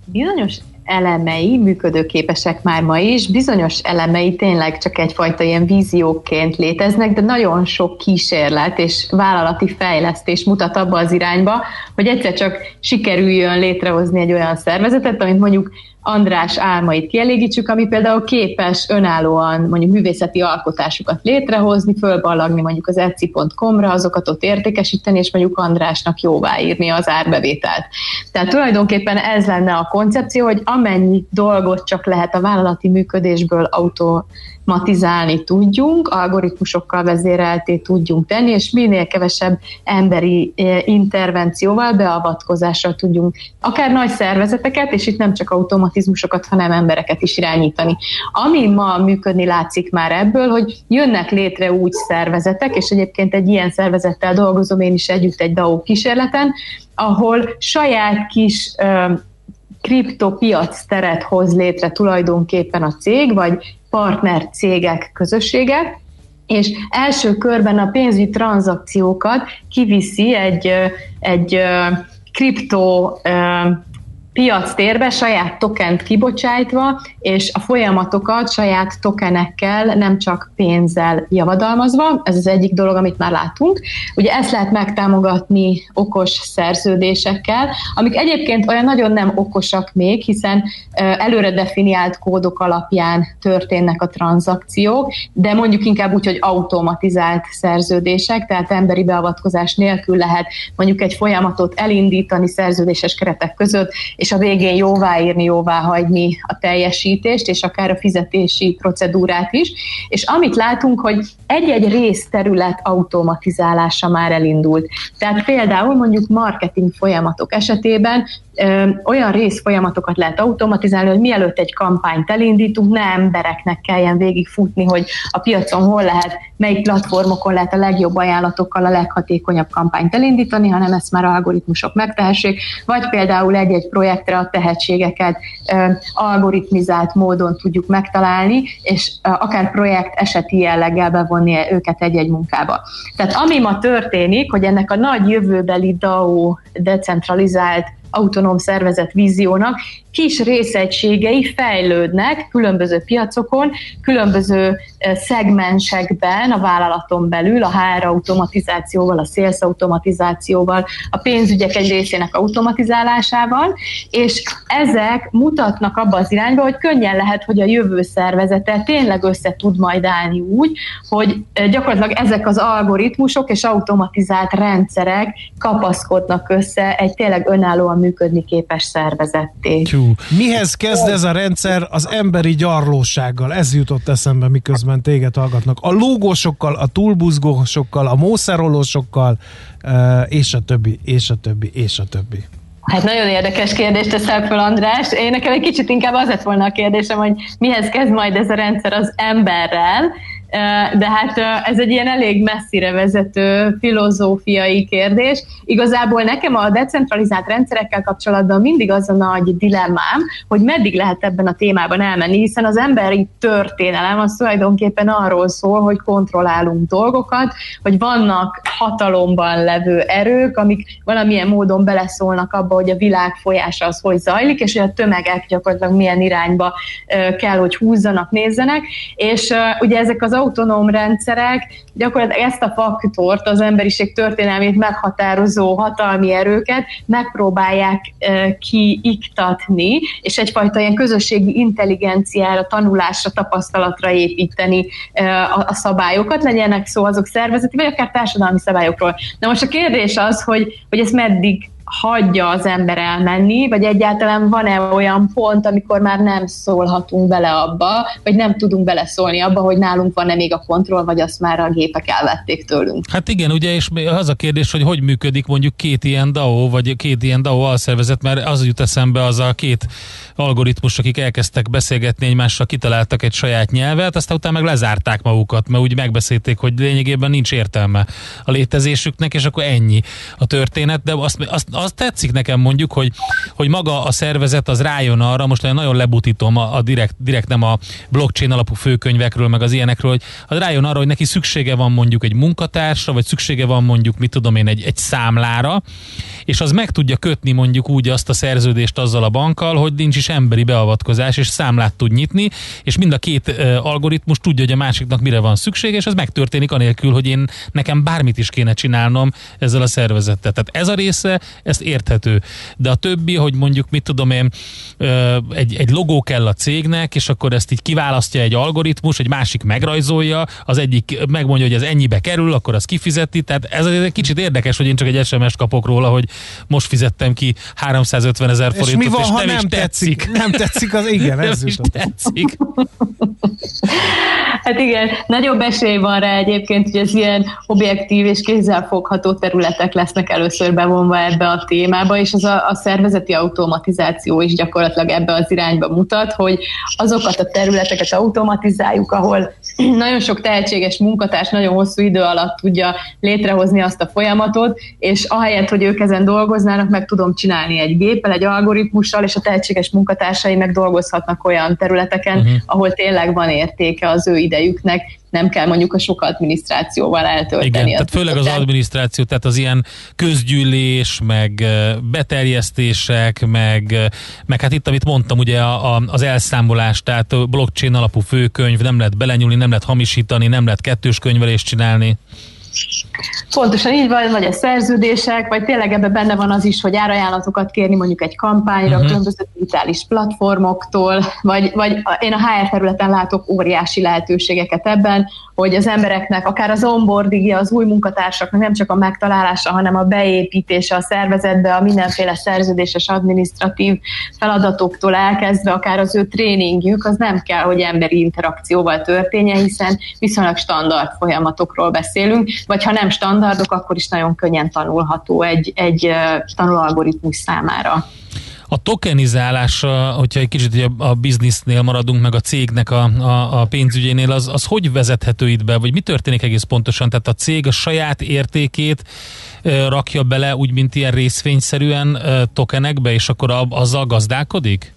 bizonyos elemei működőképesek már ma is, bizonyos elemei tényleg csak egyfajta ilyen vízióként léteznek, de nagyon sok kísérlet és vállalati fejlesztés mutat abba az irányba, hogy egyszer csak sikerüljön létrehozni egy olyan szervezetet, amit mondjuk András álmait kielégítsük, ami például képes önállóan mondjuk művészeti alkotásokat létrehozni, fölballagni mondjuk az etsy.com-ra, azokat ott értékesíteni, és mondjuk Andrásnak jóváírni az árbevételt. Tehát tulajdonképpen ez lenne a koncepció, hogy amennyi dolgot csak lehet a vállalati működésből autó automatizálni tudjunk, algoritmusokkal vezérelté tudjunk tenni, és minél kevesebb emberi eh, intervencióval, beavatkozással tudjunk akár nagy szervezeteket, és itt nem csak automatizmusokat, hanem embereket is irányítani. Ami ma működni látszik már ebből, hogy jönnek létre úgy szervezetek, és egyébként egy ilyen szervezettel dolgozom én is együtt egy DAO kísérleten, ahol saját kis kriptopiac teret hoz létre tulajdonképpen a cég, vagy partner cégek közössége, és első körben a pénzügyi tranzakciókat kiviszi egy, egy kripto piac térbe saját tokent kibocsájtva, és a folyamatokat saját tokenekkel, nem csak pénzzel javadalmazva. Ez az egyik dolog, amit már látunk. Ugye ezt lehet megtámogatni okos szerződésekkel, amik egyébként olyan nagyon nem okosak még, hiszen előre definiált kódok alapján történnek a tranzakciók, de mondjuk inkább úgy, hogy automatizált szerződések, tehát emberi beavatkozás nélkül lehet mondjuk egy folyamatot elindítani szerződéses keretek között, és és a végén jóváírni, jóváhagyni a teljesítést, és akár a fizetési procedúrát is. És amit látunk, hogy egy-egy részterület automatizálása már elindult. Tehát például mondjuk marketing folyamatok esetében olyan részfolyamatokat lehet automatizálni, hogy mielőtt egy kampányt elindítunk, ne embereknek kelljen végigfutni, hogy a piacon hol lehet, melyik platformokon lehet a legjobb ajánlatokkal a leghatékonyabb kampányt elindítani, hanem ezt már algoritmusok megtehessék, vagy például egy-egy projektre a tehetségeket algoritmizált módon tudjuk megtalálni, és akár projekt eseti jelleggel bevonni őket egy-egy munkába. Tehát ami ma történik, hogy ennek a nagy jövőbeli DAO decentralizált autonóm szervezet víziónak kis részegységei fejlődnek különböző piacokon, különböző szegmensekben a vállalaton belül, a HR automatizációval, a sales automatizációval, a pénzügyek egy részének automatizálásával, és ezek mutatnak abba az irányba, hogy könnyen lehet, hogy a jövő szervezete tényleg össze tud majd állni úgy, hogy gyakorlatilag ezek az algoritmusok és automatizált rendszerek kapaszkodnak össze egy tényleg önállóan működni képes szervezetté. Mihez kezd ez a rendszer az emberi gyarlósággal? Ez jutott eszembe, miközben téged hallgatnak. A lógósokkal, a túlbuzgósokkal, a mószerolósokkal, és a többi, és a többi, és a többi. Hát nagyon érdekes kérdést teszel fel, András. Én nekem egy kicsit inkább az lett volna a kérdésem, hogy mihez kezd majd ez a rendszer az emberrel, de hát ez egy ilyen elég messzire vezető filozófiai kérdés. Igazából nekem a decentralizált rendszerekkel kapcsolatban mindig az a nagy dilemmám, hogy meddig lehet ebben a témában elmenni, hiszen az emberi történelem az tulajdonképpen arról szól, hogy kontrollálunk dolgokat, hogy vannak hatalomban levő erők, amik valamilyen módon beleszólnak abba, hogy a világ folyása az hogy zajlik, és hogy a tömegek gyakorlatilag milyen irányba kell, hogy húzzanak, nézzenek, és ugye ezek az autonóm rendszerek gyakorlatilag ezt a faktort, az emberiség történelmét meghatározó hatalmi erőket megpróbálják kiiktatni, és egyfajta ilyen közösségi intelligenciára, tanulásra, tapasztalatra építeni a szabályokat, legyenek szó azok szervezeti, vagy akár társadalmi szabályokról. Na most a kérdés az, hogy, hogy ezt meddig hagyja az ember elmenni, vagy egyáltalán van-e olyan pont, amikor már nem szólhatunk bele abba, vagy nem tudunk beleszólni abba, hogy nálunk van-e még a kontroll, vagy azt már a gépek elvették tőlünk. Hát igen, ugye, és az a kérdés, hogy hogy működik mondjuk két ilyen DAO, vagy két ilyen DAO alszervezet, mert az jut eszembe az a két algoritmus, akik elkezdtek beszélgetni egymással, kitaláltak egy saját nyelvet, aztán utána meg lezárták magukat, mert úgy megbeszélték, hogy lényegében nincs értelme a létezésüknek, és akkor ennyi a történet, de azt, azt, azt tetszik nekem mondjuk, hogy, hogy maga a szervezet az rájön arra, most nagyon lebutítom a, a direkt, direkt nem a blockchain alapú főkönyvekről, meg az ilyenekről, hogy az rájön arra, hogy neki szüksége van mondjuk egy munkatársra, vagy szüksége van mondjuk, mit tudom én, egy, egy számlára, és az meg tudja kötni mondjuk úgy azt a szerződést azzal a bankkal, hogy nincs is emberi beavatkozás, és számlát tud nyitni, és mind a két algoritmus tudja, hogy a másiknak mire van szüksége, és ez megtörténik anélkül, hogy én nekem bármit is kéne csinálnom ezzel a szervezettel. Tehát ez a része, ezt érthető. De a többi, hogy mondjuk mit tudom én, egy, egy logó kell a cégnek, és akkor ezt így kiválasztja egy algoritmus, egy másik megrajzolja, az egyik megmondja, hogy ez ennyibe kerül, akkor az kifizeti. Tehát ez egy kicsit érdekes, hogy én csak egy SMS-t kapok róla, hogy most fizettem ki 350 ezer forintot, és, mi van, és ha nem, nem tetszik. tetszik. Nem tetszik az, igen, ez is tetszik. Hát igen, nagyobb esély van rá egyébként, hogy az ilyen objektív és kézzelfogható területek lesznek először bevonva ebbe a témába, és az a, a szervezeti automatizáció is gyakorlatilag ebbe az irányba mutat, hogy azokat a területeket automatizáljuk, ahol nagyon sok tehetséges munkatárs nagyon hosszú idő alatt tudja létrehozni azt a folyamatot, és ahelyett, hogy ők ezen dolgoznának, meg tudom csinálni egy géppel, egy algoritmussal, és a tehetséges munkatársai meg dolgozhatnak olyan területeken, uh-huh. ahol tényleg van értéke az ő idejüknek, nem kell mondjuk a sok adminisztrációval eltölteni. Igen, tehát főleg az adminisztráció, tehát az ilyen közgyűlés, meg beterjesztések, meg, meg hát itt, amit mondtam, ugye a, a, az elszámolás, tehát blockchain alapú főkönyv, nem lehet belenyúlni, nem lehet hamisítani, nem lehet kettős könyvelést csinálni. Pontosan így van, vagy a szerződések, vagy tényleg ebben benne van az is, hogy árajánlatokat kérni mondjuk egy kampányra, uh-huh. különböző digitális platformoktól, vagy, vagy én a HR területen látok óriási lehetőségeket ebben, hogy az embereknek akár az onboarding az új munkatársaknak nem csak a megtalálása, hanem a beépítése a szervezetbe, a mindenféle szerződéses adminisztratív feladatoktól elkezdve, akár az ő tréningjük, az nem kell, hogy emberi interakcióval történjen, hiszen viszonylag standard folyamatokról beszélünk, vagy ha nem standardok, akkor is nagyon könnyen tanulható egy, egy tanulóalgoritmus számára. A tokenizálás, hogyha egy kicsit a, a biznisznél maradunk, meg a cégnek a, a, a pénzügyénél, az, az hogy vezethető itt be, vagy mi történik egész pontosan? Tehát a cég a saját értékét rakja bele, úgy, mint ilyen részvényszerűen tokenekbe, és akkor azzal gazdálkodik?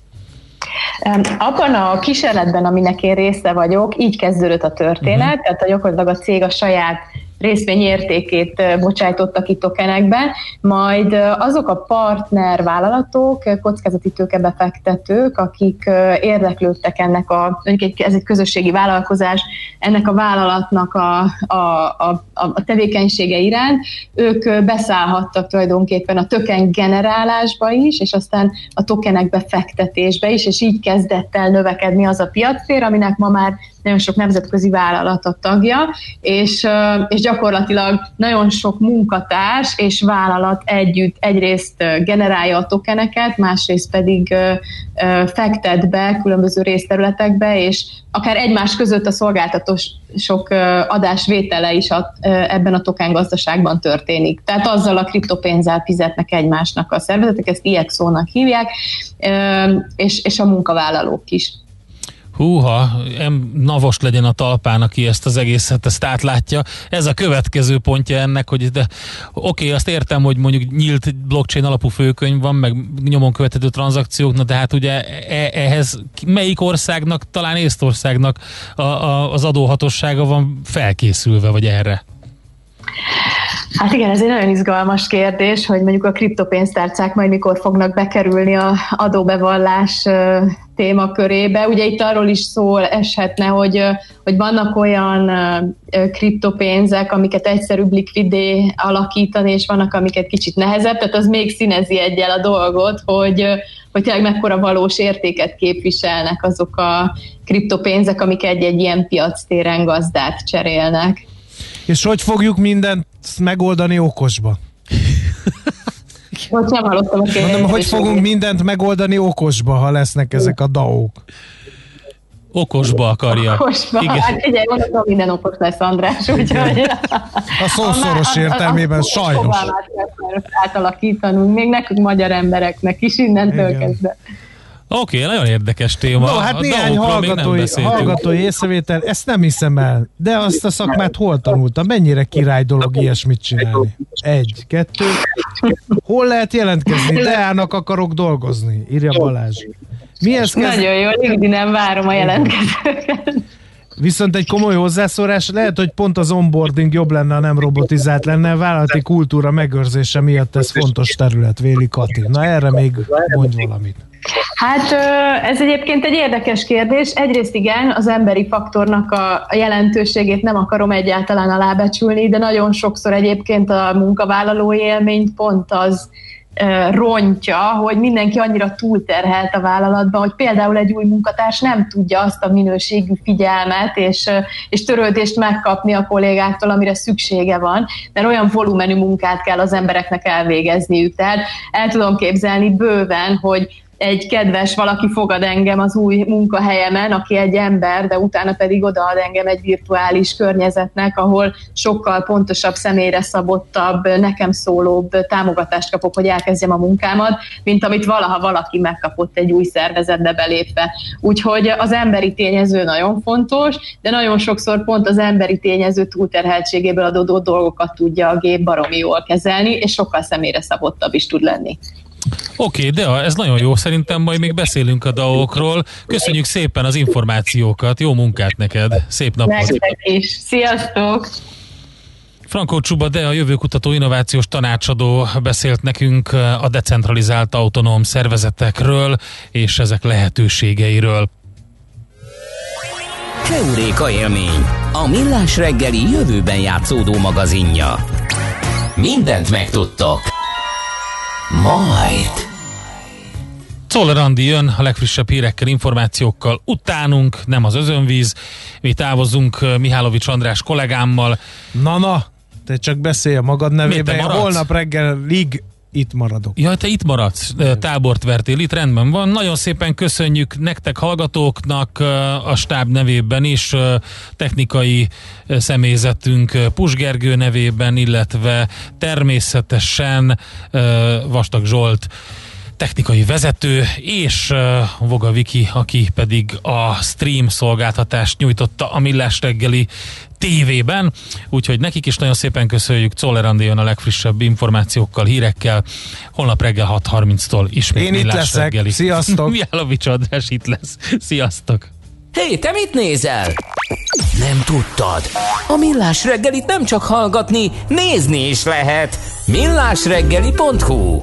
Abban a kísérletben, aminek én része vagyok, így kezdődött a történet, uh-huh. tehát a gyakorlatilag a cég a saját részvény értékét bocsájtottak ki tokenekbe, majd azok a partner vállalatok, kockázati tőkebefektetők, akik érdeklődtek ennek a, ez egy közösségi vállalkozás, ennek a vállalatnak a, a, a, a tevékenysége iránt, ők beszállhattak tulajdonképpen a token generálásba is, és aztán a tokenek befektetésbe is, és így kezdett el növekedni az a piactér, aminek ma már nagyon sok nemzetközi vállalat a tagja, és, és gyakorlatilag nagyon sok munkatárs és vállalat együtt egyrészt generálja a tokeneket, másrészt pedig fektet be különböző részterületekbe, és akár egymás között a szolgáltatós sok adásvétele is a, ebben a token gazdaságban történik. Tehát azzal a kriptopénzzel fizetnek egymásnak a szervezetek, ezt IXO-nak hívják, és, és a munkavállalók is. Húha, em, navos legyen a talpán, aki ezt az egészet ezt átlátja. Ez a következő pontja ennek, hogy de oké, okay, azt értem, hogy mondjuk nyílt blockchain alapú főkönyv van, meg nyomon követhető tranzakciók, na de hát ugye e- ehhez melyik országnak, talán Észtországnak a, a, az adóhatósága van felkészülve, vagy erre? Hát igen, ez egy nagyon izgalmas kérdés, hogy mondjuk a kriptopénztárcák majd mikor fognak bekerülni a adóbevallás témakörébe. Ugye itt arról is szól eshetne, hogy, hogy vannak olyan kriptopénzek, amiket egyszerűbb likvidé alakítani, és vannak, amiket kicsit nehezebb, tehát az még színezi egyel a dolgot, hogy, hogy tényleg mekkora valós értéket képviselnek azok a kriptopénzek, amik egy-egy ilyen piactéren gazdát cserélnek. És hogy fogjuk mindent megoldani okosba? Most nem hallottam a kérdést. Mondom, hogy fogunk mindent megoldani okosba, ha lesznek ezek a DAO-k? Okosba akarja. Okosba. Igen. Hát ugye, gondolom minden okos lesz András, úgyhogy... A szó szoros értelmében sajnos. fogalmát kell átalakítanunk, még nekünk magyar embereknek is innentől Igen. kezdve. Oké, okay, nagyon érdekes téma. No, hát A néhány hallgatói, hallgatói észrevétel, ezt nem hiszem el, de azt a szakmát hol tanultam? Mennyire király dolog ilyesmit csinálni? Egy, kettő. Hol lehet jelentkezni? Deának akarok dolgozni, írja Balázs. Mihez kezd... Nagyon jó, nyugdi nem várom a jelentkezőket. Viszont egy komoly hozzászórás, lehet, hogy pont az onboarding jobb lenne, ha nem robotizált lenne, vállalati kultúra megőrzése miatt ez fontos terület, Véli Kati. Na erre még mondj valamit. Hát ez egyébként egy érdekes kérdés. Egyrészt igen, az emberi faktornak a jelentőségét nem akarom egyáltalán alábecsülni, de nagyon sokszor egyébként a munkavállalói élményt pont az rontja, hogy mindenki annyira túlterhelt a vállalatban, hogy például egy új munkatárs nem tudja azt a minőségű figyelmet és, és törődést megkapni a kollégáktól, amire szüksége van, mert olyan volumenű munkát kell az embereknek elvégezniük. Tehát el tudom képzelni bőven, hogy egy kedves valaki fogad engem az új munkahelyemen, aki egy ember, de utána pedig odaad engem egy virtuális környezetnek, ahol sokkal pontosabb, személyre szabottabb, nekem szólóbb támogatást kapok, hogy elkezdjem a munkámat, mint amit valaha valaki megkapott egy új szervezetbe belépve. Úgyhogy az emberi tényező nagyon fontos, de nagyon sokszor pont az emberi tényező túlterheltségéből adódó dolgokat tudja a gép baromi jól kezelni, és sokkal személyre szabottabb is tud lenni. Oké, de ez nagyon jó, szerintem majd még beszélünk a DAO-król. Köszönjük szépen az információkat, jó munkát neked, szép napot! Nektek is. Sziasztok! Frankó Csuba, de a jövőkutató innovációs tanácsadó beszélt nekünk a decentralizált autonóm szervezetekről és ezek lehetőségeiről. Heuréka élmény, a millás reggeli jövőben játszódó magazinja. Mindent megtudtok. Majd. Czoller Andi jön a legfrissebb hírekkel, információkkal. Utánunk nem az özönvíz, mi távozunk Mihálovics András kollégámmal. Na, na, te csak beszélj a magad nevében. Holnap reggelig itt maradok. Ja, te itt maradsz, tábort vertél, itt rendben van. Nagyon szépen köszönjük nektek hallgatóknak a stáb nevében is, technikai személyzetünk Pus Gergő nevében, illetve természetesen Vastag Zsolt technikai vezető, és Voga Viki, aki pedig a stream szolgáltatást nyújtotta a Millás reggeli tévében, úgyhogy nekik is nagyon szépen köszönjük. Czoller Andi jön a legfrissebb információkkal, hírekkel. Holnap reggel 6.30-tól ismét Én itt Millás leszek. reggeli. Sziasztok! Mihálovics András itt lesz. Sziasztok! Hé, hey, te mit nézel? Nem tudtad? A Millás reggelit nem csak hallgatni, nézni is lehet. millásreggeli.hu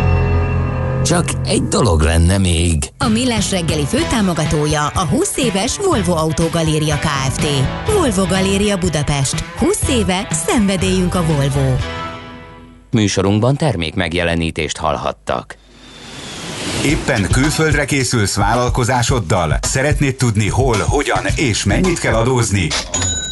Csak egy dolog lenne még. A Millás reggeli főtámogatója a 20 éves Volvo Autogaléria Kft. Volvo Galéria Budapest. 20 éve szenvedélyünk a Volvo. Műsorunkban termék megjelenítést hallhattak. Éppen külföldre készülsz vállalkozásoddal? Szeretnéd tudni hol, hogyan és mennyit kell adózni?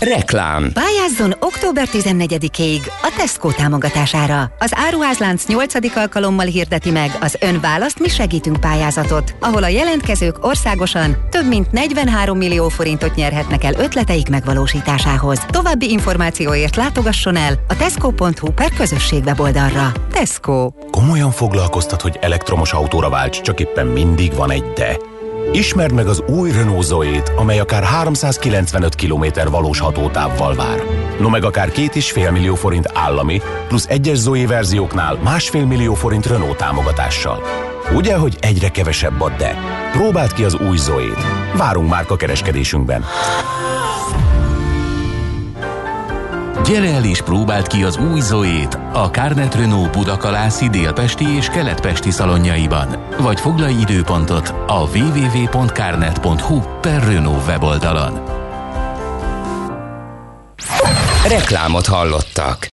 Reklám. Pályázzon október 14-ig a Tesco támogatására. Az áruházlánc 8. alkalommal hirdeti meg az Ön választ mi segítünk pályázatot, ahol a jelentkezők országosan több mint 43 millió forintot nyerhetnek el ötleteik megvalósításához. További információért látogasson el a tesco.hu per közösség weboldalra. Tesco. Komolyan foglalkoztat, hogy elektromos autóra válts, csak éppen mindig van egy de. Ismerd meg az új Renault Zoe-t, amely akár 395 km valós hatótávval vár. No meg akár két és fél millió forint állami, plusz egyes Zoe verzióknál másfél millió forint Renault támogatással. Ugye, hogy egyre kevesebb a de? Próbáld ki az új Zoe-t. Várunk már a kereskedésünkben. Gyere el és próbáld ki az új Zoét a Carnet Renault Budakalászi, Délpesti és Keletpesti szalonjaiban, vagy foglalj időpontot a www.carnet.hu per Renault weboldalon. Reklámot hallottak.